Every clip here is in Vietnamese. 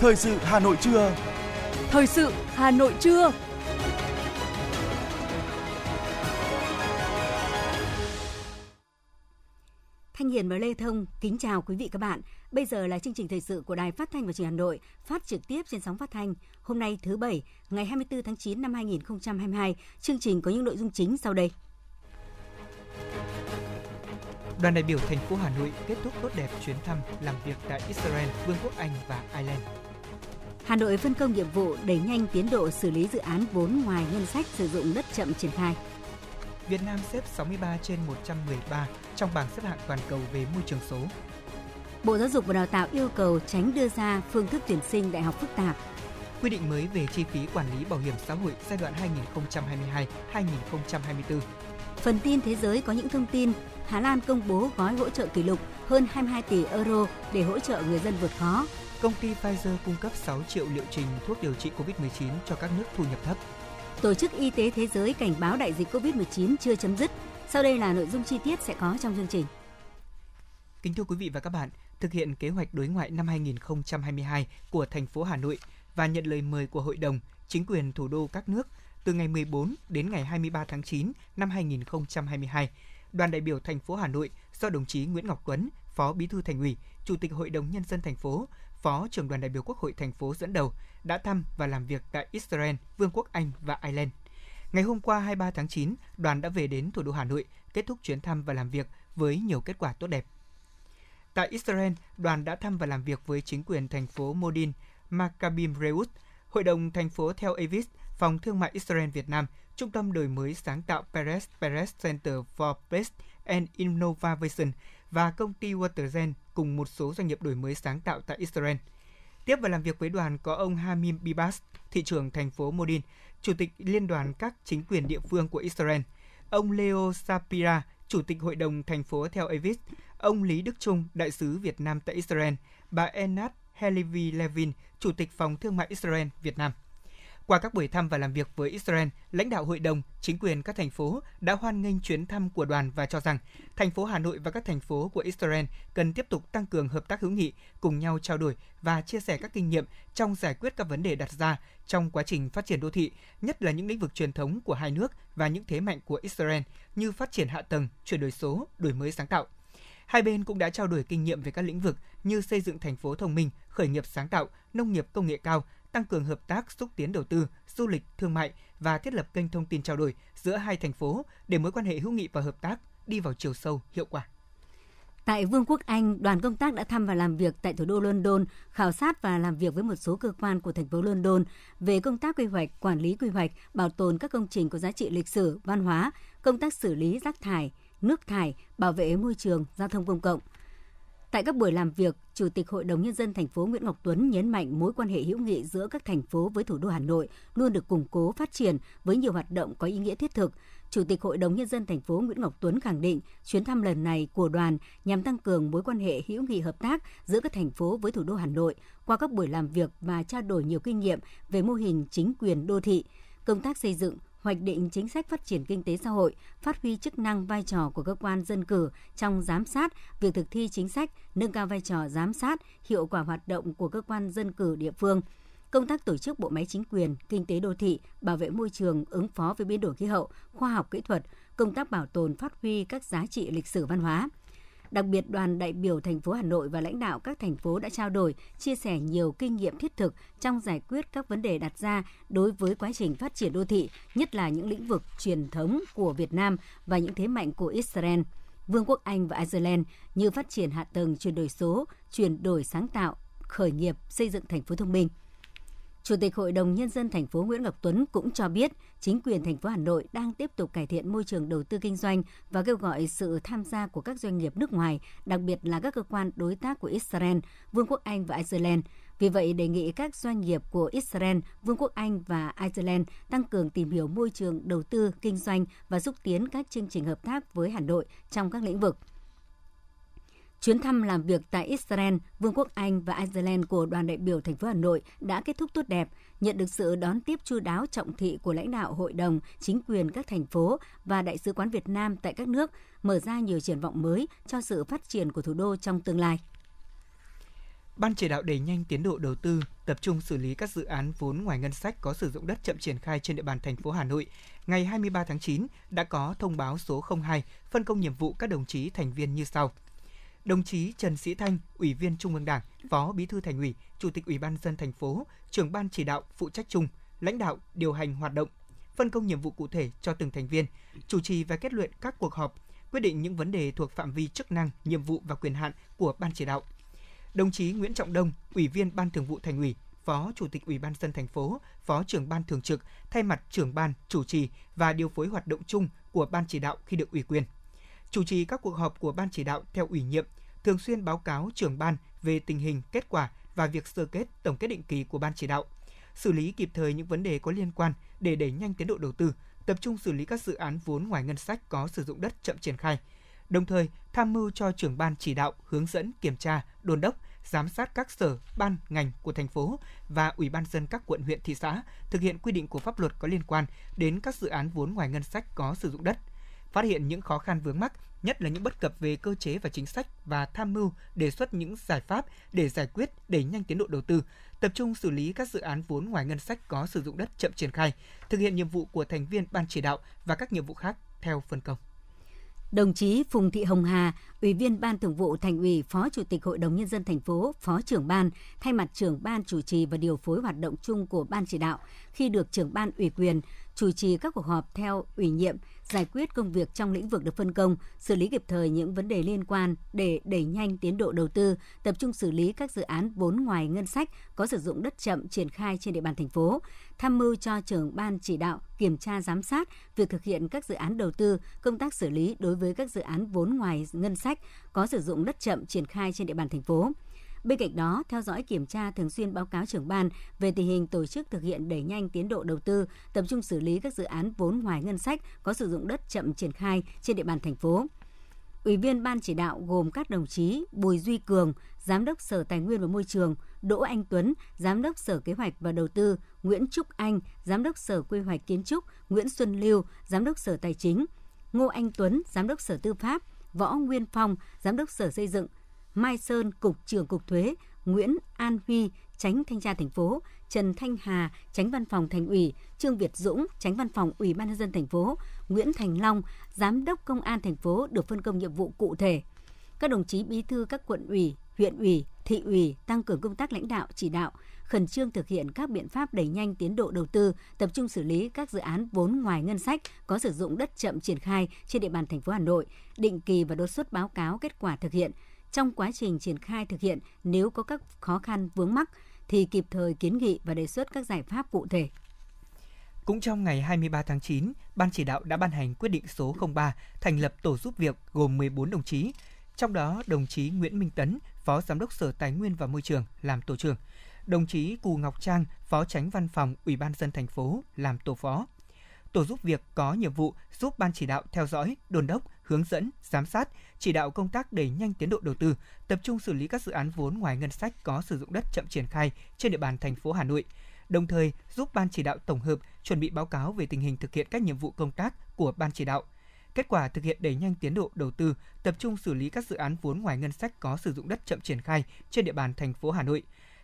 Thời sự Hà Nội trưa. Thời sự Hà Nội trưa. Thanh Hiền và Lê Thông kính chào quý vị các bạn. Bây giờ là chương trình thời sự của Đài Phát thanh và Truyền hình Hà Nội, phát trực tiếp trên sóng phát thanh. Hôm nay thứ bảy, ngày 24 tháng 9 năm 2022. Chương trình có những nội dung chính sau đây. Đoàn đại biểu thành phố Hà Nội kết thúc tốt đẹp chuyến thăm làm việc tại Israel, Vương quốc Anh và Ireland. Hà Nội phân công nhiệm vụ đẩy nhanh tiến độ xử lý dự án vốn ngoài ngân sách sử dụng đất chậm triển khai. Việt Nam xếp 63 trên 113 trong bảng xếp hạng toàn cầu về môi trường số. Bộ Giáo dục và Đào tạo yêu cầu tránh đưa ra phương thức tuyển sinh đại học phức tạp. Quy định mới về chi phí quản lý bảo hiểm xã hội giai đoạn 2022-2024. Phần tin thế giới có những thông tin Hà Lan công bố gói hỗ trợ kỷ lục hơn 22 tỷ euro để hỗ trợ người dân vượt khó. Công ty Pfizer cung cấp 6 triệu liệu trình thuốc điều trị COVID-19 cho các nước thu nhập thấp. Tổ chức Y tế Thế giới cảnh báo đại dịch COVID-19 chưa chấm dứt. Sau đây là nội dung chi tiết sẽ có trong chương trình. Kính thưa quý vị và các bạn, thực hiện kế hoạch đối ngoại năm 2022 của thành phố Hà Nội và nhận lời mời của Hội đồng, chính quyền thủ đô các nước từ ngày 14 đến ngày 23 tháng 9 năm 2022, đoàn đại biểu thành phố Hà Nội do đồng chí Nguyễn Ngọc Tuấn, Phó Bí thư Thành ủy, Chủ tịch Hội đồng nhân dân thành phố, Phó trưởng đoàn đại biểu Quốc hội thành phố dẫn đầu đã thăm và làm việc tại Israel, Vương quốc Anh và Ireland. Ngày hôm qua 23 tháng 9, đoàn đã về đến thủ đô Hà Nội, kết thúc chuyến thăm và làm việc với nhiều kết quả tốt đẹp. Tại Israel, đoàn đã thăm và làm việc với chính quyền thành phố Modin, Maccabim Reut, Hội đồng thành phố Tel Aviv, Phòng Thương mại Israel Việt Nam, Trung tâm đổi mới sáng tạo Perez Perez Center for Peace and Innovation và công ty Watergen cùng một số doanh nghiệp đổi mới sáng tạo tại Israel. Tiếp và làm việc với đoàn có ông Hamim Bibas, thị trưởng thành phố Modin, chủ tịch liên đoàn các chính quyền địa phương của Israel, ông Leo Sapira, chủ tịch hội đồng thành phố Tel Aviv, ông Lý Đức Trung, đại sứ Việt Nam tại Israel, bà Enat Helivi Levin, chủ tịch phòng thương mại Israel Việt Nam. Qua các buổi thăm và làm việc với Israel, lãnh đạo hội đồng, chính quyền các thành phố đã hoan nghênh chuyến thăm của đoàn và cho rằng thành phố Hà Nội và các thành phố của Israel cần tiếp tục tăng cường hợp tác hữu nghị, cùng nhau trao đổi và chia sẻ các kinh nghiệm trong giải quyết các vấn đề đặt ra trong quá trình phát triển đô thị, nhất là những lĩnh vực truyền thống của hai nước và những thế mạnh của Israel như phát triển hạ tầng, chuyển đổi số, đổi mới sáng tạo. Hai bên cũng đã trao đổi kinh nghiệm về các lĩnh vực như xây dựng thành phố thông minh, khởi nghiệp sáng tạo, nông nghiệp công nghệ cao, tăng cường hợp tác xúc tiến đầu tư, du lịch, thương mại và thiết lập kênh thông tin trao đổi giữa hai thành phố để mối quan hệ hữu nghị và hợp tác đi vào chiều sâu, hiệu quả. Tại Vương quốc Anh, đoàn công tác đã thăm và làm việc tại thủ đô London, khảo sát và làm việc với một số cơ quan của thành phố London về công tác quy hoạch, quản lý quy hoạch, bảo tồn các công trình có giá trị lịch sử, văn hóa, công tác xử lý rác thải, nước thải, bảo vệ môi trường, giao thông công cộng – Tại các buổi làm việc, Chủ tịch Hội đồng Nhân dân thành phố Nguyễn Ngọc Tuấn nhấn mạnh mối quan hệ hữu nghị giữa các thành phố với thủ đô Hà Nội luôn được củng cố phát triển với nhiều hoạt động có ý nghĩa thiết thực. Chủ tịch Hội đồng Nhân dân thành phố Nguyễn Ngọc Tuấn khẳng định chuyến thăm lần này của đoàn nhằm tăng cường mối quan hệ hữu nghị hợp tác giữa các thành phố với thủ đô Hà Nội qua các buổi làm việc và trao đổi nhiều kinh nghiệm về mô hình chính quyền đô thị, công tác xây dựng, hoạch định chính sách phát triển kinh tế xã hội, phát huy chức năng vai trò của cơ quan dân cử trong giám sát việc thực thi chính sách, nâng cao vai trò giám sát, hiệu quả hoạt động của cơ quan dân cử địa phương, công tác tổ chức bộ máy chính quyền, kinh tế đô thị, bảo vệ môi trường, ứng phó với biến đổi khí hậu, khoa học kỹ thuật, công tác bảo tồn phát huy các giá trị lịch sử văn hóa. Đặc biệt, đoàn đại biểu thành phố Hà Nội và lãnh đạo các thành phố đã trao đổi, chia sẻ nhiều kinh nghiệm thiết thực trong giải quyết các vấn đề đặt ra đối với quá trình phát triển đô thị, nhất là những lĩnh vực truyền thống của Việt Nam và những thế mạnh của Israel. Vương quốc Anh và Ireland như phát triển hạ tầng chuyển đổi số, chuyển đổi sáng tạo, khởi nghiệp, xây dựng thành phố thông minh – Chủ tịch Hội đồng Nhân dân thành phố Nguyễn Ngọc Tuấn cũng cho biết chính quyền thành phố Hà Nội đang tiếp tục cải thiện môi trường đầu tư kinh doanh và kêu gọi sự tham gia của các doanh nghiệp nước ngoài, đặc biệt là các cơ quan đối tác của Israel, Vương quốc Anh và Ireland. Vì vậy, đề nghị các doanh nghiệp của Israel, Vương quốc Anh và Ireland tăng cường tìm hiểu môi trường đầu tư, kinh doanh và xúc tiến các chương trình hợp tác với Hà Nội trong các lĩnh vực Chuyến thăm làm việc tại Israel, Vương quốc Anh và Ireland của đoàn đại biểu thành phố Hà Nội đã kết thúc tốt đẹp, nhận được sự đón tiếp chu đáo trọng thị của lãnh đạo hội đồng, chính quyền các thành phố và đại sứ quán Việt Nam tại các nước, mở ra nhiều triển vọng mới cho sự phát triển của thủ đô trong tương lai. Ban chỉ đạo đẩy nhanh tiến độ đầu tư, tập trung xử lý các dự án vốn ngoài ngân sách có sử dụng đất chậm triển khai trên địa bàn thành phố Hà Nội. Ngày 23 tháng 9 đã có thông báo số 02 phân công nhiệm vụ các đồng chí thành viên như sau. Đồng chí Trần Sĩ Thanh, Ủy viên Trung ương Đảng, Phó Bí thư Thành ủy, Chủ tịch Ủy ban dân thành phố, trưởng ban chỉ đạo phụ trách chung, lãnh đạo điều hành hoạt động, phân công nhiệm vụ cụ thể cho từng thành viên, chủ trì và kết luận các cuộc họp, quyết định những vấn đề thuộc phạm vi chức năng, nhiệm vụ và quyền hạn của ban chỉ đạo. Đồng chí Nguyễn Trọng Đông, Ủy viên Ban Thường vụ Thành ủy, Phó Chủ tịch Ủy ban dân thành phố, Phó trưởng ban thường trực, thay mặt trưởng ban chủ trì và điều phối hoạt động chung của ban chỉ đạo khi được ủy quyền. Chủ trì các cuộc họp của ban chỉ đạo theo ủy nhiệm, thường xuyên báo cáo trưởng ban về tình hình, kết quả và việc sơ kết tổng kết định kỳ của ban chỉ đạo, xử lý kịp thời những vấn đề có liên quan để đẩy nhanh tiến độ đầu tư, tập trung xử lý các dự án vốn ngoài ngân sách có sử dụng đất chậm triển khai. Đồng thời, tham mưu cho trưởng ban chỉ đạo hướng dẫn kiểm tra, đôn đốc, giám sát các sở, ban, ngành của thành phố và ủy ban dân các quận huyện thị xã thực hiện quy định của pháp luật có liên quan đến các dự án vốn ngoài ngân sách có sử dụng đất, phát hiện những khó khăn vướng mắc, nhất là những bất cập về cơ chế và chính sách và tham mưu đề xuất những giải pháp để giải quyết đẩy nhanh tiến độ đầu tư, tập trung xử lý các dự án vốn ngoài ngân sách có sử dụng đất chậm triển khai, thực hiện nhiệm vụ của thành viên ban chỉ đạo và các nhiệm vụ khác theo phân công. Đồng chí Phùng Thị Hồng Hà, Ủy viên Ban Thường vụ Thành ủy, Phó Chủ tịch Hội đồng nhân dân thành phố, Phó trưởng ban, thay mặt trưởng ban chủ trì và điều phối hoạt động chung của ban chỉ đạo khi được trưởng ban ủy quyền chủ trì các cuộc họp theo ủy nhiệm, giải quyết công việc trong lĩnh vực được phân công, xử lý kịp thời những vấn đề liên quan để đẩy nhanh tiến độ đầu tư, tập trung xử lý các dự án vốn ngoài ngân sách có sử dụng đất chậm triển khai trên địa bàn thành phố, tham mưu cho trưởng ban chỉ đạo kiểm tra giám sát việc thực hiện các dự án đầu tư, công tác xử lý đối với các dự án vốn ngoài ngân sách có sử dụng đất chậm triển khai trên địa bàn thành phố. Bên cạnh đó, theo dõi kiểm tra thường xuyên báo cáo trưởng ban về tình hình tổ chức thực hiện đẩy nhanh tiến độ đầu tư, tập trung xử lý các dự án vốn ngoài ngân sách có sử dụng đất chậm triển khai trên địa bàn thành phố. Ủy viên ban chỉ đạo gồm các đồng chí Bùi Duy Cường, Giám đốc Sở Tài nguyên và Môi trường, Đỗ Anh Tuấn, Giám đốc Sở Kế hoạch và Đầu tư, Nguyễn Trúc Anh, Giám đốc Sở Quy hoạch Kiến trúc, Nguyễn Xuân Lưu, Giám đốc Sở Tài chính, Ngô Anh Tuấn, Giám đốc Sở Tư pháp, Võ Nguyên Phong, Giám đốc Sở Xây dựng, Mai Sơn, Cục trưởng Cục Thuế, Nguyễn An Huy, Tránh Thanh tra thành phố, Trần Thanh Hà, Tránh Văn phòng Thành ủy, Trương Việt Dũng, Tránh Văn phòng Ủy ban nhân dân thành phố, Nguyễn Thành Long, Giám đốc Công an thành phố được phân công nhiệm vụ cụ thể. Các đồng chí bí thư các quận ủy, huyện ủy, thị ủy tăng cường công tác lãnh đạo chỉ đạo, khẩn trương thực hiện các biện pháp đẩy nhanh tiến độ đầu tư, tập trung xử lý các dự án vốn ngoài ngân sách có sử dụng đất chậm triển khai trên địa bàn thành phố Hà Nội, định kỳ và đột xuất báo cáo kết quả thực hiện, trong quá trình triển khai thực hiện nếu có các khó khăn vướng mắc thì kịp thời kiến nghị và đề xuất các giải pháp cụ thể. Cũng trong ngày 23 tháng 9, Ban chỉ đạo đã ban hành quyết định số 03 thành lập tổ giúp việc gồm 14 đồng chí, trong đó đồng chí Nguyễn Minh Tấn, Phó Giám đốc Sở Tài nguyên và Môi trường làm tổ trưởng, đồng chí Cù Ngọc Trang, Phó Tránh Văn phòng Ủy ban dân thành phố làm tổ phó. Tổ giúp việc có nhiệm vụ giúp ban chỉ đạo theo dõi, đôn đốc, hướng dẫn, giám sát, chỉ đạo công tác đẩy nhanh tiến độ đầu tư, tập trung xử lý các dự án vốn ngoài ngân sách có sử dụng đất chậm triển khai trên địa bàn thành phố Hà Nội, đồng thời giúp ban chỉ đạo tổng hợp chuẩn bị báo cáo về tình hình thực hiện các nhiệm vụ công tác của ban chỉ đạo. Kết quả thực hiện đẩy nhanh tiến độ đầu tư, tập trung xử lý các dự án vốn ngoài ngân sách có sử dụng đất chậm triển khai trên địa bàn thành phố Hà Nội,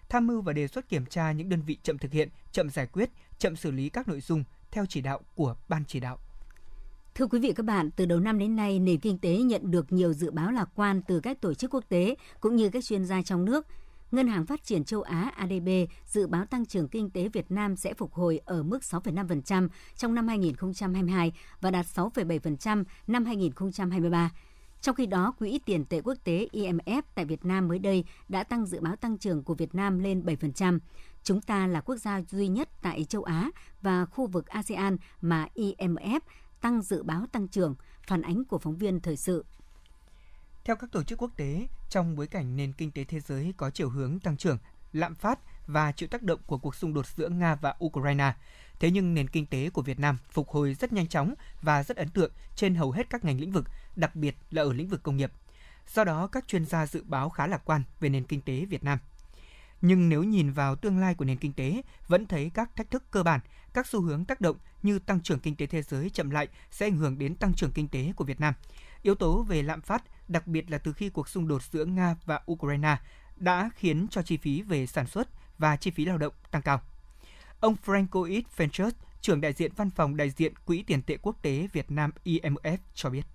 tham mưu và đề xuất kiểm tra những đơn vị chậm thực hiện, chậm giải quyết, chậm xử lý các nội dung theo chỉ đạo của ban chỉ đạo. Thưa quý vị các bạn, từ đầu năm đến nay, nền kinh tế nhận được nhiều dự báo lạc quan từ các tổ chức quốc tế cũng như các chuyên gia trong nước. Ngân hàng Phát triển châu Á ADB dự báo tăng trưởng kinh tế Việt Nam sẽ phục hồi ở mức 6,5% trong năm 2022 và đạt 6,7% năm 2023. Trong khi đó, Quỹ tiền tệ quốc tế IMF tại Việt Nam mới đây đã tăng dự báo tăng trưởng của Việt Nam lên 7%. Chúng ta là quốc gia duy nhất tại châu Á và khu vực ASEAN mà IMF tăng dự báo tăng trưởng, phản ánh của phóng viên thời sự. Theo các tổ chức quốc tế, trong bối cảnh nền kinh tế thế giới có chiều hướng tăng trưởng, lạm phát và chịu tác động của cuộc xung đột giữa Nga và Ukraine, thế nhưng nền kinh tế của Việt Nam phục hồi rất nhanh chóng và rất ấn tượng trên hầu hết các ngành lĩnh vực, đặc biệt là ở lĩnh vực công nghiệp. Do đó, các chuyên gia dự báo khá lạc quan về nền kinh tế Việt Nam. Nhưng nếu nhìn vào tương lai của nền kinh tế, vẫn thấy các thách thức cơ bản, các xu hướng tác động như tăng trưởng kinh tế thế giới chậm lại sẽ ảnh hưởng đến tăng trưởng kinh tế của Việt Nam. Yếu tố về lạm phát, đặc biệt là từ khi cuộc xung đột giữa Nga và Ukraine đã khiến cho chi phí về sản xuất và chi phí lao động tăng cao. Ông Francois Ventures, trưởng đại diện văn phòng đại diện Quỹ tiền tệ quốc tế Việt Nam IMF cho biết.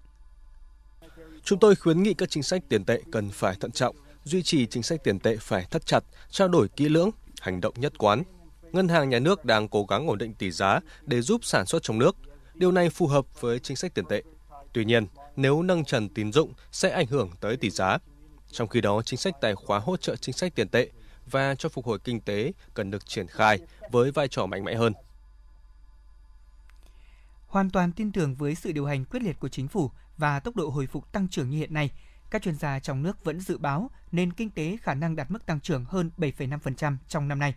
Chúng tôi khuyến nghị các chính sách tiền tệ cần phải thận trọng, duy trì chính sách tiền tệ phải thắt chặt, trao đổi kỹ lưỡng, hành động nhất quán. Ngân hàng nhà nước đang cố gắng ổn định tỷ giá để giúp sản xuất trong nước. Điều này phù hợp với chính sách tiền tệ. Tuy nhiên, nếu nâng trần tín dụng sẽ ảnh hưởng tới tỷ giá. Trong khi đó, chính sách tài khóa hỗ trợ chính sách tiền tệ và cho phục hồi kinh tế cần được triển khai với vai trò mạnh mẽ hơn. Hoàn toàn tin tưởng với sự điều hành quyết liệt của chính phủ và tốc độ hồi phục tăng trưởng như hiện nay, các chuyên gia trong nước vẫn dự báo nền kinh tế khả năng đạt mức tăng trưởng hơn 7,5% trong năm nay.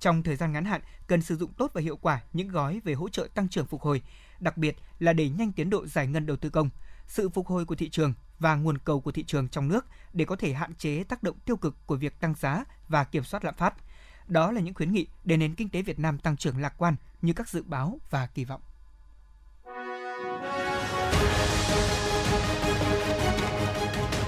Trong thời gian ngắn hạn, cần sử dụng tốt và hiệu quả những gói về hỗ trợ tăng trưởng phục hồi, đặc biệt là đẩy nhanh tiến độ giải ngân đầu tư công, sự phục hồi của thị trường và nguồn cầu của thị trường trong nước để có thể hạn chế tác động tiêu cực của việc tăng giá và kiểm soát lạm phát. Đó là những khuyến nghị để nền kinh tế Việt Nam tăng trưởng lạc quan như các dự báo và kỳ vọng.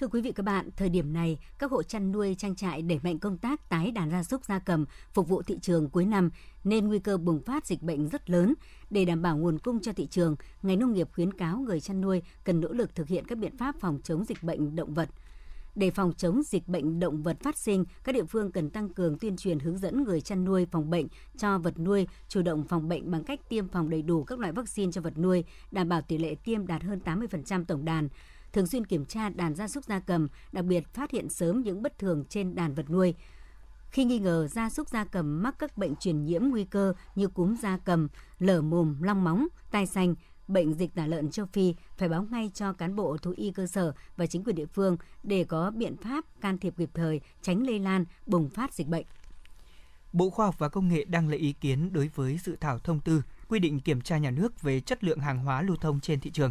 Thưa quý vị các bạn, thời điểm này, các hộ chăn nuôi trang trại đẩy mạnh công tác tái đàn gia súc gia cầm phục vụ thị trường cuối năm nên nguy cơ bùng phát dịch bệnh rất lớn. Để đảm bảo nguồn cung cho thị trường, ngành nông nghiệp khuyến cáo người chăn nuôi cần nỗ lực thực hiện các biện pháp phòng chống dịch bệnh động vật. Để phòng chống dịch bệnh động vật phát sinh, các địa phương cần tăng cường tuyên truyền hướng dẫn người chăn nuôi phòng bệnh cho vật nuôi, chủ động phòng bệnh bằng cách tiêm phòng đầy đủ các loại vaccine cho vật nuôi, đảm bảo tỷ lệ tiêm đạt hơn 80% tổng đàn thường xuyên kiểm tra đàn gia súc gia cầm, đặc biệt phát hiện sớm những bất thường trên đàn vật nuôi. Khi nghi ngờ gia súc gia cầm mắc các bệnh truyền nhiễm nguy cơ như cúm gia cầm, lở mồm, long móng, tai xanh, bệnh dịch tả lợn châu Phi phải báo ngay cho cán bộ thú y cơ sở và chính quyền địa phương để có biện pháp can thiệp kịp thời, tránh lây lan, bùng phát dịch bệnh. Bộ Khoa học và Công nghệ đang lấy ý kiến đối với dự thảo thông tư quy định kiểm tra nhà nước về chất lượng hàng hóa lưu thông trên thị trường.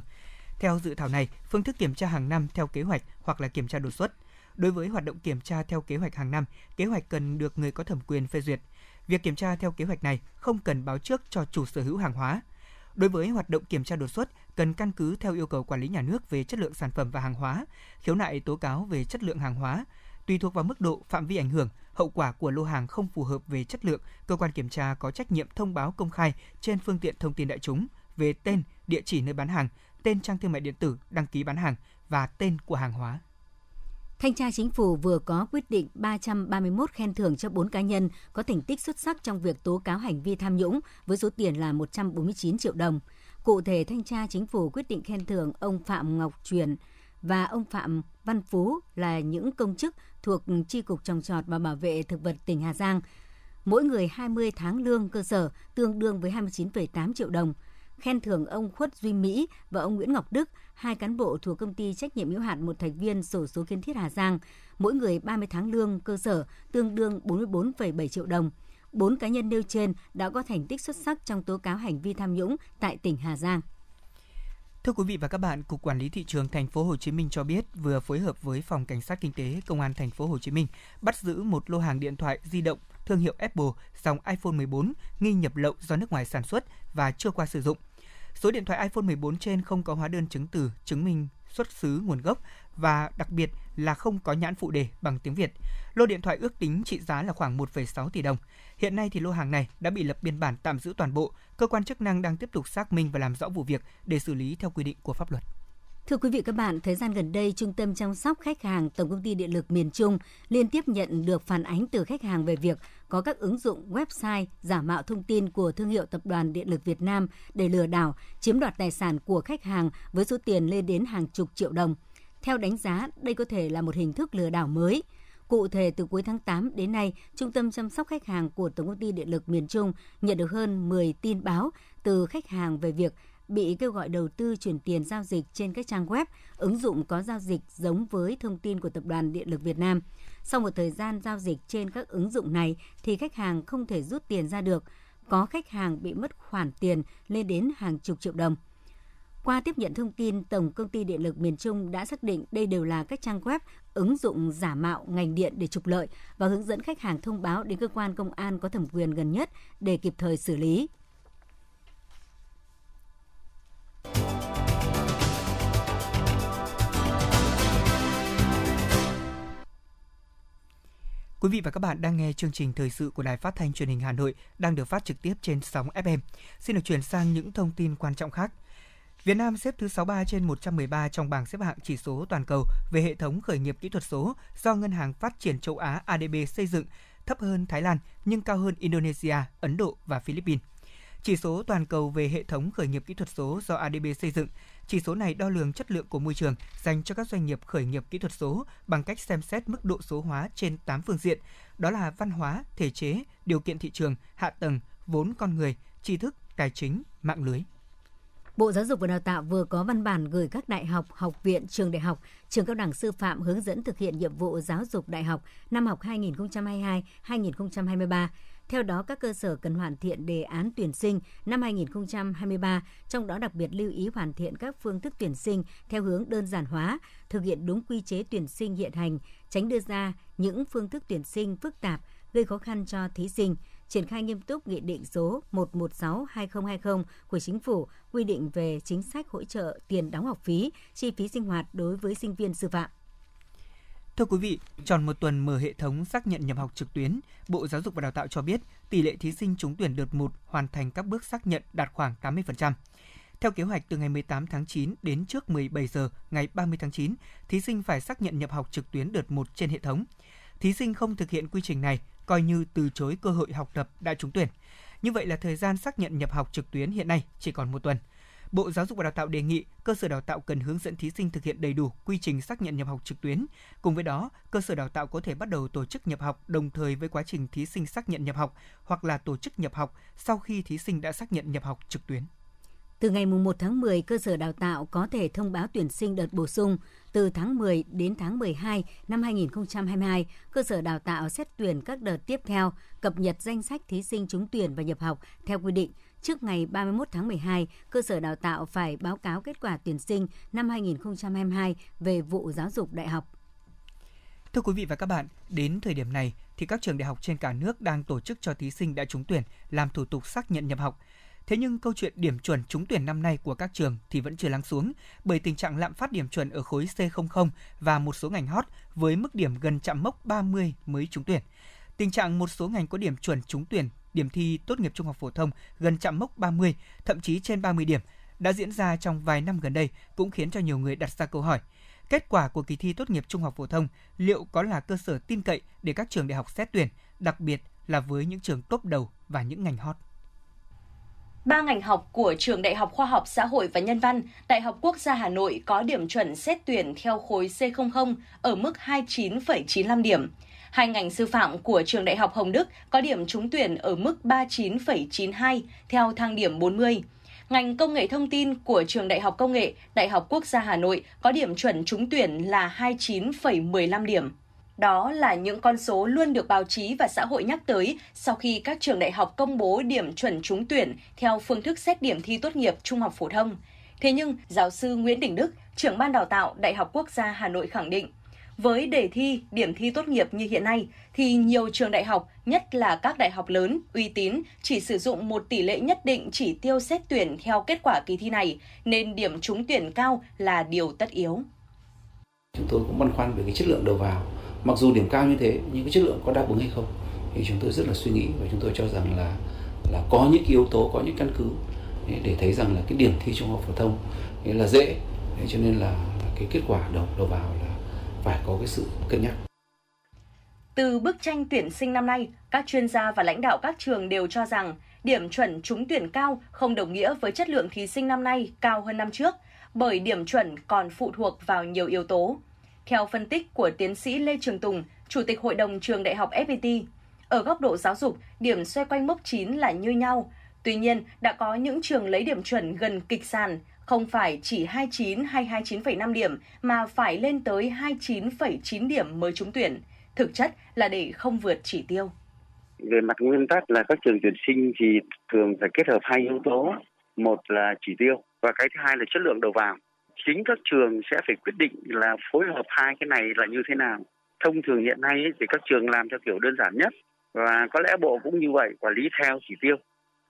Theo dự thảo này, phương thức kiểm tra hàng năm theo kế hoạch hoặc là kiểm tra đột xuất. Đối với hoạt động kiểm tra theo kế hoạch hàng năm, kế hoạch cần được người có thẩm quyền phê duyệt. Việc kiểm tra theo kế hoạch này không cần báo trước cho chủ sở hữu hàng hóa. Đối với hoạt động kiểm tra đột xuất, cần căn cứ theo yêu cầu quản lý nhà nước về chất lượng sản phẩm và hàng hóa, khiếu nại tố cáo về chất lượng hàng hóa, tùy thuộc vào mức độ phạm vi ảnh hưởng, hậu quả của lô hàng không phù hợp về chất lượng, cơ quan kiểm tra có trách nhiệm thông báo công khai trên phương tiện thông tin đại chúng về tên, địa chỉ nơi bán hàng, tên trang thương mại điện tử đăng ký bán hàng và tên của hàng hóa. Thanh tra Chính phủ vừa có quyết định 331 khen thưởng cho 4 cá nhân có thành tích xuất sắc trong việc tố cáo hành vi tham nhũng với số tiền là 149 triệu đồng. Cụ thể, Thanh tra Chính phủ quyết định khen thưởng ông Phạm Ngọc Truyền và ông Phạm Văn Phú là những công chức thuộc Tri Cục Trồng trọt và Bảo vệ Thực vật tỉnh Hà Giang. Mỗi người 20 tháng lương cơ sở tương đương với 29,8 triệu đồng – khen thưởng ông Khuất Duy Mỹ và ông Nguyễn Ngọc Đức, hai cán bộ thuộc công ty trách nhiệm hữu hạn một thành viên sổ số kiên thiết Hà Giang, mỗi người 30 tháng lương cơ sở tương đương 44,7 triệu đồng. Bốn cá nhân nêu trên đã có thành tích xuất sắc trong tố cáo hành vi tham nhũng tại tỉnh Hà Giang. Thưa quý vị và các bạn, Cục Quản lý thị trường thành phố Hồ Chí Minh cho biết vừa phối hợp với Phòng Cảnh sát Kinh tế Công an thành phố Hồ Chí Minh bắt giữ một lô hàng điện thoại di động thương hiệu Apple dòng iPhone 14 nghi nhập lậu do nước ngoài sản xuất và chưa qua sử dụng. Số điện thoại iPhone 14 trên không có hóa đơn chứng từ chứng minh xuất xứ nguồn gốc và đặc biệt là không có nhãn phụ đề bằng tiếng Việt. Lô điện thoại ước tính trị giá là khoảng 1,6 tỷ đồng. Hiện nay thì lô hàng này đã bị lập biên bản tạm giữ toàn bộ. Cơ quan chức năng đang tiếp tục xác minh và làm rõ vụ việc để xử lý theo quy định của pháp luật. Thưa quý vị các bạn, thời gian gần đây, Trung tâm chăm sóc khách hàng Tổng công ty Điện lực miền Trung liên tiếp nhận được phản ánh từ khách hàng về việc có các ứng dụng website giả mạo thông tin của thương hiệu Tập đoàn Điện lực Việt Nam để lừa đảo, chiếm đoạt tài sản của khách hàng với số tiền lên đến hàng chục triệu đồng. Theo đánh giá, đây có thể là một hình thức lừa đảo mới. Cụ thể, từ cuối tháng 8 đến nay, Trung tâm chăm sóc khách hàng của Tổng công ty Điện lực miền Trung nhận được hơn 10 tin báo từ khách hàng về việc bị kêu gọi đầu tư chuyển tiền giao dịch trên các trang web, ứng dụng có giao dịch giống với thông tin của Tập đoàn Điện lực Việt Nam. Sau một thời gian giao dịch trên các ứng dụng này thì khách hàng không thể rút tiền ra được. Có khách hàng bị mất khoản tiền lên đến hàng chục triệu đồng. Qua tiếp nhận thông tin, Tổng công ty Điện lực miền Trung đã xác định đây đều là các trang web ứng dụng giả mạo ngành điện để trục lợi và hướng dẫn khách hàng thông báo đến cơ quan công an có thẩm quyền gần nhất để kịp thời xử lý. Quý vị và các bạn đang nghe chương trình thời sự của Đài Phát thanh Truyền hình Hà Nội đang được phát trực tiếp trên sóng FM. Xin được chuyển sang những thông tin quan trọng khác. Việt Nam xếp thứ 63 trên 113 trong bảng xếp hạng chỉ số toàn cầu về hệ thống khởi nghiệp kỹ thuật số do Ngân hàng Phát triển châu Á ADB xây dựng, thấp hơn Thái Lan nhưng cao hơn Indonesia, Ấn Độ và Philippines. Chỉ số toàn cầu về hệ thống khởi nghiệp kỹ thuật số do ADB xây dựng. Chỉ số này đo lường chất lượng của môi trường dành cho các doanh nghiệp khởi nghiệp kỹ thuật số bằng cách xem xét mức độ số hóa trên 8 phương diện, đó là văn hóa, thể chế, điều kiện thị trường, hạ tầng, vốn con người, tri thức, tài chính, mạng lưới. Bộ Giáo dục và Đào tạo vừa có văn bản gửi các đại học, học viện, trường đại học, trường cao đẳng sư phạm hướng dẫn thực hiện nhiệm vụ giáo dục đại học năm học 2022-2023 theo đó, các cơ sở cần hoàn thiện đề án tuyển sinh năm 2023, trong đó đặc biệt lưu ý hoàn thiện các phương thức tuyển sinh theo hướng đơn giản hóa, thực hiện đúng quy chế tuyển sinh hiện hành, tránh đưa ra những phương thức tuyển sinh phức tạp gây khó khăn cho thí sinh, triển khai nghiêm túc Nghị định số 116-2020 của Chính phủ quy định về chính sách hỗ trợ tiền đóng học phí, chi phí sinh hoạt đối với sinh viên sư phạm. Thưa quý vị, tròn một tuần mở hệ thống xác nhận nhập học trực tuyến, Bộ Giáo dục và Đào tạo cho biết tỷ lệ thí sinh trúng tuyển đợt 1 hoàn thành các bước xác nhận đạt khoảng 80%. Theo kế hoạch từ ngày 18 tháng 9 đến trước 17 giờ ngày 30 tháng 9, thí sinh phải xác nhận nhập học trực tuyến đợt 1 trên hệ thống. Thí sinh không thực hiện quy trình này coi như từ chối cơ hội học tập đã trúng tuyển. Như vậy là thời gian xác nhận nhập học trực tuyến hiện nay chỉ còn một tuần. Bộ Giáo dục và Đào tạo đề nghị cơ sở đào tạo cần hướng dẫn thí sinh thực hiện đầy đủ quy trình xác nhận nhập học trực tuyến. Cùng với đó, cơ sở đào tạo có thể bắt đầu tổ chức nhập học đồng thời với quá trình thí sinh xác nhận nhập học hoặc là tổ chức nhập học sau khi thí sinh đã xác nhận nhập học trực tuyến. Từ ngày 1 tháng 10, cơ sở đào tạo có thể thông báo tuyển sinh đợt bổ sung. Từ tháng 10 đến tháng 12 năm 2022, cơ sở đào tạo xét tuyển các đợt tiếp theo, cập nhật danh sách thí sinh trúng tuyển và nhập học theo quy định trước ngày 31 tháng 12, cơ sở đào tạo phải báo cáo kết quả tuyển sinh năm 2022 về vụ giáo dục đại học. Thưa quý vị và các bạn, đến thời điểm này thì các trường đại học trên cả nước đang tổ chức cho thí sinh đã trúng tuyển làm thủ tục xác nhận nhập học. Thế nhưng câu chuyện điểm chuẩn trúng tuyển năm nay của các trường thì vẫn chưa lắng xuống bởi tình trạng lạm phát điểm chuẩn ở khối C00 và một số ngành hot với mức điểm gần chạm mốc 30 mới trúng tuyển. Tình trạng một số ngành có điểm chuẩn trúng tuyển điểm thi tốt nghiệp trung học phổ thông gần chạm mốc 30, thậm chí trên 30 điểm đã diễn ra trong vài năm gần đây cũng khiến cho nhiều người đặt ra câu hỏi. Kết quả của kỳ thi tốt nghiệp trung học phổ thông liệu có là cơ sở tin cậy để các trường đại học xét tuyển, đặc biệt là với những trường top đầu và những ngành hot? Ba ngành học của Trường Đại học Khoa học Xã hội và Nhân văn, Đại học Quốc gia Hà Nội có điểm chuẩn xét tuyển theo khối C00 ở mức 29,95 điểm. Hai ngành sư phạm của trường Đại học Hồng Đức có điểm trúng tuyển ở mức 39,92 theo thang điểm 40. Ngành công nghệ thông tin của trường Đại học Công nghệ, Đại học Quốc gia Hà Nội có điểm chuẩn trúng tuyển là 29,15 điểm. Đó là những con số luôn được báo chí và xã hội nhắc tới sau khi các trường đại học công bố điểm chuẩn trúng tuyển theo phương thức xét điểm thi tốt nghiệp trung học phổ thông. Thế nhưng, giáo sư Nguyễn Đình Đức, trưởng ban đào tạo Đại học Quốc gia Hà Nội khẳng định, với đề thi, điểm thi tốt nghiệp như hiện nay thì nhiều trường đại học, nhất là các đại học lớn, uy tín chỉ sử dụng một tỷ lệ nhất định chỉ tiêu xét tuyển theo kết quả kỳ thi này nên điểm trúng tuyển cao là điều tất yếu. Chúng tôi cũng băn khoăn về cái chất lượng đầu vào. Mặc dù điểm cao như thế nhưng cái chất lượng có đáp ứng hay không thì chúng tôi rất là suy nghĩ và chúng tôi cho rằng là là có những yếu tố, có những căn cứ để thấy rằng là cái điểm thi trung học phổ thông là dễ cho nên là cái kết quả đầu đầu vào là phải có cái sự cân nhắc. Từ bức tranh tuyển sinh năm nay, các chuyên gia và lãnh đạo các trường đều cho rằng điểm chuẩn trúng tuyển cao không đồng nghĩa với chất lượng thí sinh năm nay cao hơn năm trước, bởi điểm chuẩn còn phụ thuộc vào nhiều yếu tố. Theo phân tích của tiến sĩ Lê Trường Tùng, Chủ tịch Hội đồng Trường Đại học FPT. Ở góc độ giáo dục, điểm xoay quanh mốc 9 là như nhau. Tuy nhiên, đã có những trường lấy điểm chuẩn gần kịch sàn, không phải chỉ 29 hay 29,5 điểm mà phải lên tới 29,9 điểm mới trúng tuyển. Thực chất là để không vượt chỉ tiêu. Về mặt nguyên tắc là các trường tuyển sinh thì thường phải kết hợp hai yếu tố. Một là chỉ tiêu và cái thứ hai là chất lượng đầu vào. Chính các trường sẽ phải quyết định là phối hợp hai cái này là như thế nào. Thông thường hiện nay ấy, thì các trường làm theo kiểu đơn giản nhất và có lẽ bộ cũng như vậy quản lý theo chỉ tiêu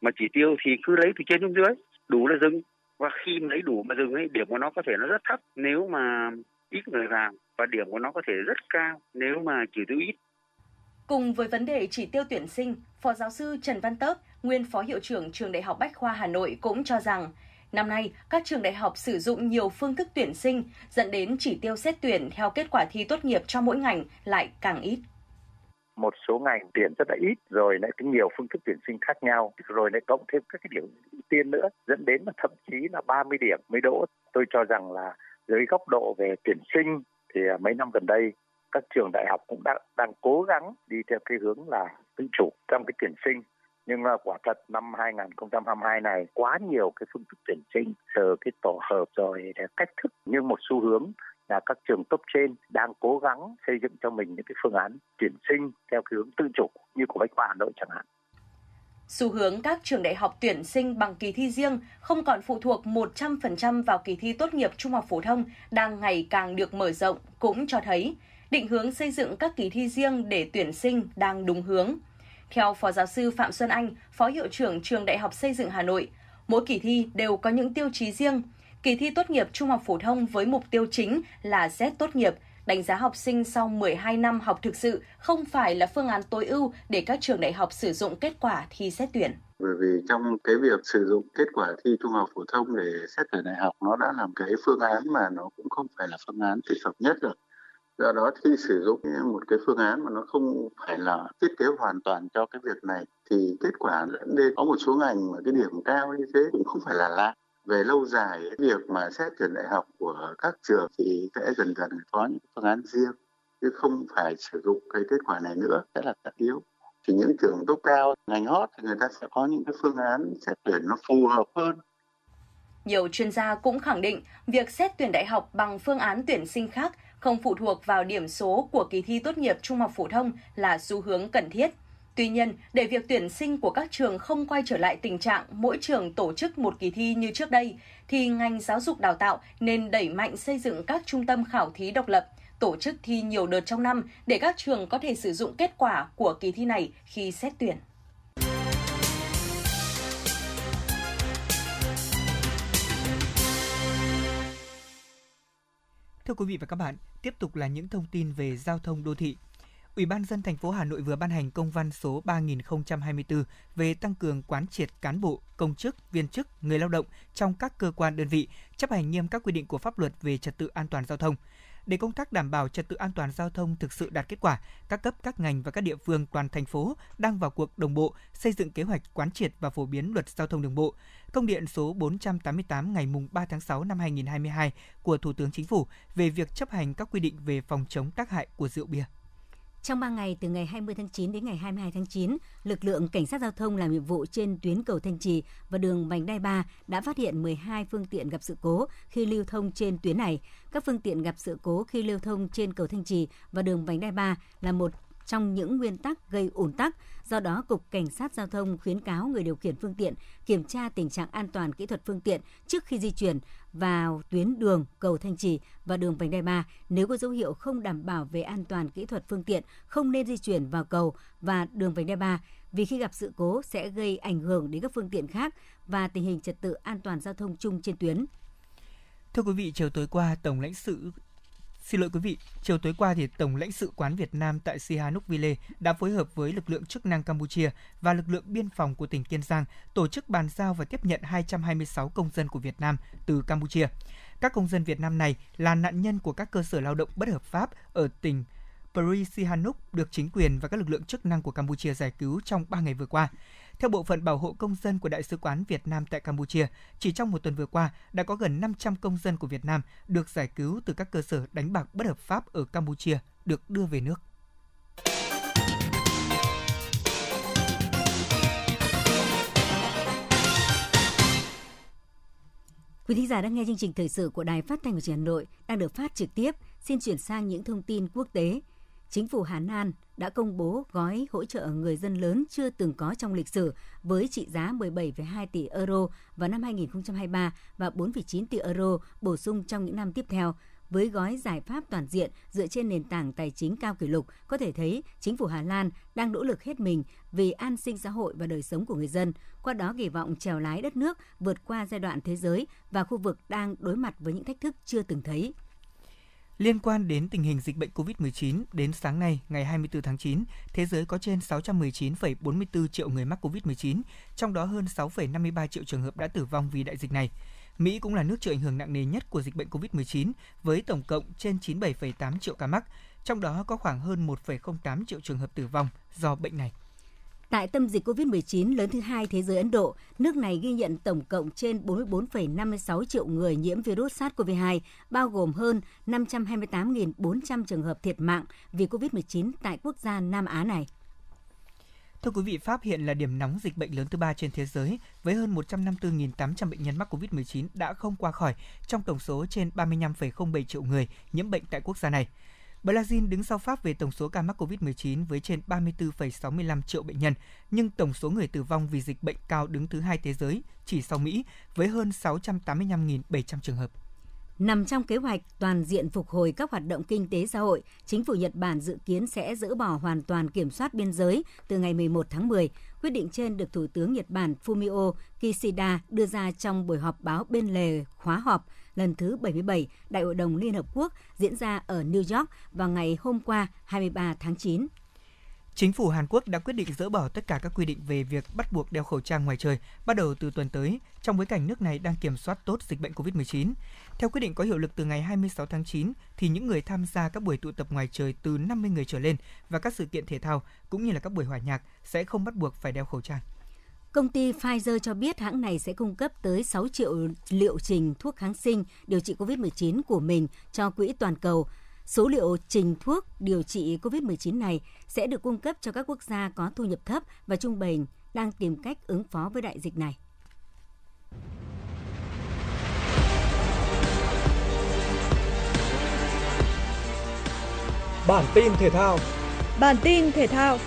mà chỉ tiêu thì cứ lấy từ trên xuống dưới đủ là dừng và khi lấy đủ mà dừng ấy điểm của nó có thể nó rất thấp nếu mà ít người vào và điểm của nó có thể rất cao nếu mà chỉ tiêu ít. Cùng với vấn đề chỉ tiêu tuyển sinh, Phó giáo sư Trần Văn Tớp, nguyên Phó Hiệu trưởng Trường Đại học Bách khoa Hà Nội cũng cho rằng, năm nay các trường đại học sử dụng nhiều phương thức tuyển sinh, dẫn đến chỉ tiêu xét tuyển theo kết quả thi tốt nghiệp cho mỗi ngành lại càng ít một số ngành tuyển rất là ít, rồi lại có nhiều phương thức tuyển sinh khác nhau, rồi lại cộng thêm các cái điểm ưu tiên nữa, dẫn đến là thậm chí là 30 điểm mới đỗ. Tôi cho rằng là dưới góc độ về tuyển sinh thì à, mấy năm gần đây, các trường đại học cũng đang đang cố gắng đi theo cái hướng là tự chủ trong cái tuyển sinh. Nhưng mà quả thật năm 2022 này quá nhiều cái phương thức tuyển sinh, từ cái tổ hợp rồi cách thức nhưng một xu hướng là các trường top trên đang cố gắng xây dựng cho mình những cái phương án tuyển sinh theo cái hướng tự chủ như của Bách khoa Hà Nội chẳng hạn. Xu hướng các trường đại học tuyển sinh bằng kỳ thi riêng không còn phụ thuộc 100% vào kỳ thi tốt nghiệp trung học phổ thông đang ngày càng được mở rộng cũng cho thấy định hướng xây dựng các kỳ thi riêng để tuyển sinh đang đúng hướng. Theo Phó Giáo sư Phạm Xuân Anh, Phó Hiệu trưởng Trường Đại học Xây dựng Hà Nội, mỗi kỳ thi đều có những tiêu chí riêng, kỳ thi tốt nghiệp trung học phổ thông với mục tiêu chính là xét tốt nghiệp, đánh giá học sinh sau 12 năm học thực sự không phải là phương án tối ưu để các trường đại học sử dụng kết quả thi xét tuyển. Bởi vì trong cái việc sử dụng kết quả thi trung học phổ thông để xét tuyển đại học nó đã làm cái phương án mà nó cũng không phải là phương án thích hợp nhất rồi. Do đó khi sử dụng một cái phương án mà nó không phải là thiết kế hoàn toàn cho cái việc này thì kết quả dẫn đến có một số ngành mà cái điểm cao như thế cũng không phải là lạ về lâu dài việc mà xét tuyển đại học của các trường thì sẽ dần dần có những phương án riêng, chứ không phải sử dụng cái kết quả này nữa sẽ là tất yếu thì những trường tốt cao, ngành hot, thì người ta sẽ có những cái phương án xét tuyển nó phù hợp hơn nhiều chuyên gia cũng khẳng định việc xét tuyển đại học bằng phương án tuyển sinh khác không phụ thuộc vào điểm số của kỳ thi tốt nghiệp trung học phổ thông là xu hướng cần thiết. Tuy nhiên, để việc tuyển sinh của các trường không quay trở lại tình trạng mỗi trường tổ chức một kỳ thi như trước đây, thì ngành giáo dục đào tạo nên đẩy mạnh xây dựng các trung tâm khảo thí độc lập, tổ chức thi nhiều đợt trong năm để các trường có thể sử dụng kết quả của kỳ thi này khi xét tuyển. Thưa quý vị và các bạn, tiếp tục là những thông tin về giao thông đô thị. Ủy ban dân thành phố Hà Nội vừa ban hành công văn số 3024 về tăng cường quán triệt cán bộ, công chức, viên chức, người lao động trong các cơ quan đơn vị chấp hành nghiêm các quy định của pháp luật về trật tự an toàn giao thông. Để công tác đảm bảo trật tự an toàn giao thông thực sự đạt kết quả, các cấp các ngành và các địa phương toàn thành phố đang vào cuộc đồng bộ xây dựng kế hoạch quán triệt và phổ biến luật giao thông đường bộ. Công điện số 488 ngày 3 tháng 6 năm 2022 của Thủ tướng Chính phủ về việc chấp hành các quy định về phòng chống tác hại của rượu bia. Trong 3 ngày từ ngày 20 tháng 9 đến ngày 22 tháng 9, lực lượng cảnh sát giao thông làm nhiệm vụ trên tuyến cầu Thanh Trì và đường vành đai 3 đã phát hiện 12 phương tiện gặp sự cố khi lưu thông trên tuyến này. Các phương tiện gặp sự cố khi lưu thông trên cầu Thanh Trì và đường vành đai 3 là một trong những nguyên tắc gây ủn tắc. Do đó, Cục Cảnh sát Giao thông khuyến cáo người điều khiển phương tiện kiểm tra tình trạng an toàn kỹ thuật phương tiện trước khi di chuyển vào tuyến đường cầu Thanh Trì và đường vành đai 3. Nếu có dấu hiệu không đảm bảo về an toàn kỹ thuật phương tiện, không nên di chuyển vào cầu và đường vành đai 3 vì khi gặp sự cố sẽ gây ảnh hưởng đến các phương tiện khác và tình hình trật tự an toàn giao thông chung trên tuyến. Thưa quý vị, chiều tối qua, Tổng lãnh sự Xin lỗi quý vị, chiều tối qua thì Tổng lãnh sự quán Việt Nam tại Sihanoukville đã phối hợp với lực lượng chức năng Campuchia và lực lượng biên phòng của tỉnh Kiên Giang tổ chức bàn giao và tiếp nhận 226 công dân của Việt Nam từ Campuchia. Các công dân Việt Nam này là nạn nhân của các cơ sở lao động bất hợp pháp ở tỉnh Pri Sihanouk được chính quyền và các lực lượng chức năng của Campuchia giải cứu trong 3 ngày vừa qua. Theo Bộ phận Bảo hộ Công dân của Đại sứ quán Việt Nam tại Campuchia, chỉ trong một tuần vừa qua đã có gần 500 công dân của Việt Nam được giải cứu từ các cơ sở đánh bạc bất hợp pháp ở Campuchia được đưa về nước. Quý thính giả đang nghe chương trình thời sự của Đài Phát thanh và Truyền Hà Nội đang được phát trực tiếp. Xin chuyển sang những thông tin quốc tế. Chính phủ Hà Lan đã công bố gói hỗ trợ người dân lớn chưa từng có trong lịch sử với trị giá 17,2 tỷ euro vào năm 2023 và 4,9 tỷ euro bổ sung trong những năm tiếp theo. Với gói giải pháp toàn diện dựa trên nền tảng tài chính cao kỷ lục, có thể thấy chính phủ Hà Lan đang nỗ lực hết mình vì an sinh xã hội và đời sống của người dân, qua đó kỳ vọng trèo lái đất nước vượt qua giai đoạn thế giới và khu vực đang đối mặt với những thách thức chưa từng thấy. Liên quan đến tình hình dịch bệnh COVID-19, đến sáng nay, ngày 24 tháng 9, thế giới có trên 619,44 triệu người mắc COVID-19, trong đó hơn 6,53 triệu trường hợp đã tử vong vì đại dịch này. Mỹ cũng là nước chịu ảnh hưởng nặng nề nhất của dịch bệnh COVID-19 với tổng cộng trên 97,8 triệu ca mắc, trong đó có khoảng hơn 1,08 triệu trường hợp tử vong do bệnh này. Tại tâm dịch COVID-19 lớn thứ hai thế giới Ấn Độ, nước này ghi nhận tổng cộng trên 44,56 triệu người nhiễm virus SARS-CoV-2, bao gồm hơn 528.400 trường hợp thiệt mạng vì COVID-19 tại quốc gia Nam Á này. Thưa quý vị, Pháp hiện là điểm nóng dịch bệnh lớn thứ ba trên thế giới với hơn 154.800 bệnh nhân mắc COVID-19 đã không qua khỏi trong tổng số trên 35,07 triệu người nhiễm bệnh tại quốc gia này. Brazil đứng sau Pháp về tổng số ca mắc COVID-19 với trên 34,65 triệu bệnh nhân, nhưng tổng số người tử vong vì dịch bệnh cao đứng thứ hai thế giới, chỉ sau Mỹ, với hơn 685.700 trường hợp. Nằm trong kế hoạch toàn diện phục hồi các hoạt động kinh tế xã hội, chính phủ Nhật Bản dự kiến sẽ dỡ bỏ hoàn toàn kiểm soát biên giới từ ngày 11 tháng 10. Quyết định trên được Thủ tướng Nhật Bản Fumio Kishida đưa ra trong buổi họp báo bên lề khóa họp lần thứ 77 Đại hội đồng Liên Hợp Quốc diễn ra ở New York vào ngày hôm qua 23 tháng 9. Chính phủ Hàn Quốc đã quyết định dỡ bỏ tất cả các quy định về việc bắt buộc đeo khẩu trang ngoài trời bắt đầu từ tuần tới, trong bối cảnh nước này đang kiểm soát tốt dịch bệnh COVID-19. Theo quyết định có hiệu lực từ ngày 26 tháng 9, thì những người tham gia các buổi tụ tập ngoài trời từ 50 người trở lên và các sự kiện thể thao cũng như là các buổi hòa nhạc sẽ không bắt buộc phải đeo khẩu trang. Công ty Pfizer cho biết hãng này sẽ cung cấp tới 6 triệu liệu trình thuốc kháng sinh điều trị COVID-19 của mình cho quỹ toàn cầu. Số liệu trình thuốc điều trị COVID-19 này sẽ được cung cấp cho các quốc gia có thu nhập thấp và trung bình đang tìm cách ứng phó với đại dịch này. Bản tin thể thao Bản tin thể thao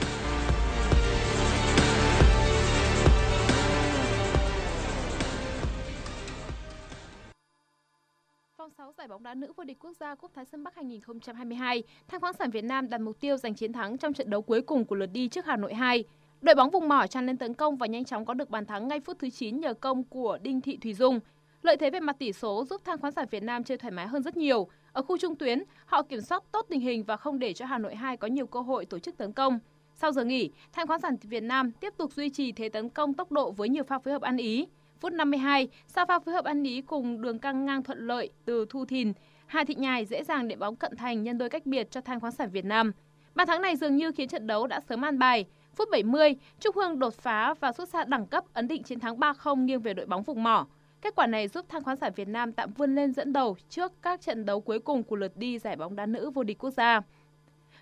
giải bóng đá nữ vô địch quốc gia Cúp Thái Sơn Bắc 2022, Than khoáng sản Việt Nam đặt mục tiêu giành chiến thắng trong trận đấu cuối cùng của lượt đi trước Hà Nội 2. Đội bóng vùng mỏ tràn lên tấn công và nhanh chóng có được bàn thắng ngay phút thứ 9 nhờ công của Đinh Thị Thùy Dung. Lợi thế về mặt tỷ số giúp Than khoáng sản Việt Nam chơi thoải mái hơn rất nhiều. Ở khu trung tuyến, họ kiểm soát tốt tình hình và không để cho Hà Nội 2 có nhiều cơ hội tổ chức tấn công. Sau giờ nghỉ, Than khoáng sản Việt Nam tiếp tục duy trì thế tấn công tốc độ với nhiều pha phối hợp ăn ý. Phút 52, sau pha phối hợp ăn ý cùng đường căng ngang thuận lợi từ Thu Thìn, Hà Thị Nhài dễ dàng để bóng cận thành nhân đôi cách biệt cho Than khoáng sản Việt Nam. Bàn thắng này dường như khiến trận đấu đã sớm an bài. Phút 70, Trúc Hương đột phá và xuất xa đẳng cấp ấn định chiến thắng 3-0 nghiêng về đội bóng vùng mỏ. Kết quả này giúp Than khoáng sản Việt Nam tạm vươn lên dẫn đầu trước các trận đấu cuối cùng của lượt đi giải bóng đá nữ vô địch quốc gia.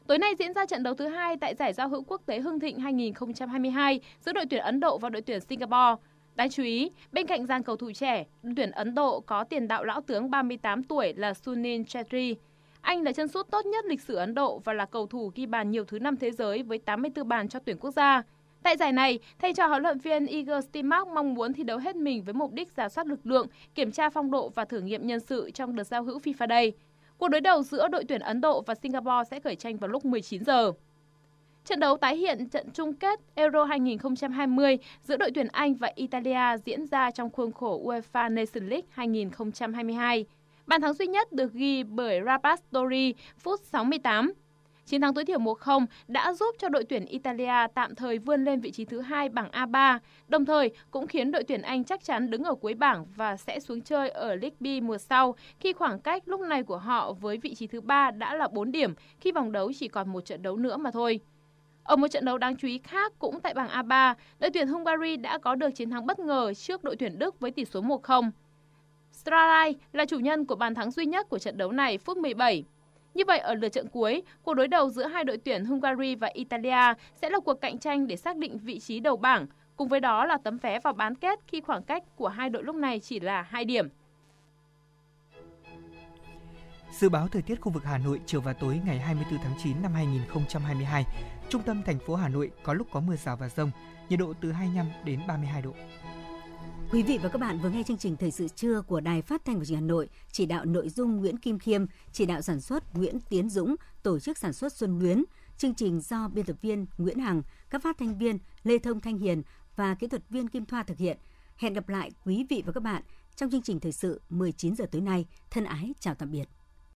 Tối nay diễn ra trận đấu thứ hai tại giải giao hữu quốc tế Hưng Thịnh 2022 giữa đội tuyển Ấn Độ và đội tuyển Singapore. Đáng chú ý, bên cạnh dàn cầu thủ trẻ, đội tuyển Ấn Độ có tiền đạo lão tướng 38 tuổi là Sunil Chetri. Anh là chân sút tốt nhất lịch sử Ấn Độ và là cầu thủ ghi bàn nhiều thứ năm thế giới với 84 bàn cho tuyển quốc gia. Tại giải này, thầy trò huấn luyện viên Igor Stimac mong muốn thi đấu hết mình với mục đích giả soát lực lượng, kiểm tra phong độ và thử nghiệm nhân sự trong đợt giao hữu FIFA Day. Cuộc đối đầu giữa đội tuyển Ấn Độ và Singapore sẽ khởi tranh vào lúc 19 giờ. Trận đấu tái hiện trận chung kết Euro 2020 giữa đội tuyển Anh và Italia diễn ra trong khuôn khổ UEFA Nations League 2022. Bàn thắng duy nhất được ghi bởi Rapastori phút 68. Chiến thắng tối thiểu 1-0 đã giúp cho đội tuyển Italia tạm thời vươn lên vị trí thứ hai bảng A3, đồng thời cũng khiến đội tuyển Anh chắc chắn đứng ở cuối bảng và sẽ xuống chơi ở League B mùa sau khi khoảng cách lúc này của họ với vị trí thứ ba đã là 4 điểm khi vòng đấu chỉ còn một trận đấu nữa mà thôi. Ở một trận đấu đáng chú ý khác cũng tại bảng A3, đội tuyển Hungary đã có được chiến thắng bất ngờ trước đội tuyển Đức với tỷ số 1-0. Stralai là chủ nhân của bàn thắng duy nhất của trận đấu này phút 17. Như vậy ở lượt trận cuối, cuộc đối đầu giữa hai đội tuyển Hungary và Italia sẽ là cuộc cạnh tranh để xác định vị trí đầu bảng, cùng với đó là tấm vé vào bán kết khi khoảng cách của hai đội lúc này chỉ là 2 điểm. Dự báo thời tiết khu vực Hà Nội chiều và tối ngày 24 tháng 9 năm 2022. Trung tâm thành phố Hà Nội có lúc có mưa rào và rông, nhiệt độ từ 25 đến 32 độ. Quý vị và các bạn vừa nghe chương trình Thời sự trưa của Đài Phát thanh và Truyền hình Hà Nội, chỉ đạo nội dung Nguyễn Kim Khiêm, chỉ đạo sản xuất Nguyễn Tiến Dũng, tổ chức sản xuất Xuân Luyến. Chương trình do biên tập viên Nguyễn Hằng, các phát thanh viên Lê Thông Thanh Hiền và kỹ thuật viên Kim Thoa thực hiện. Hẹn gặp lại quý vị và các bạn trong chương trình thời sự 19 giờ tối nay. Thân ái chào tạm biệt.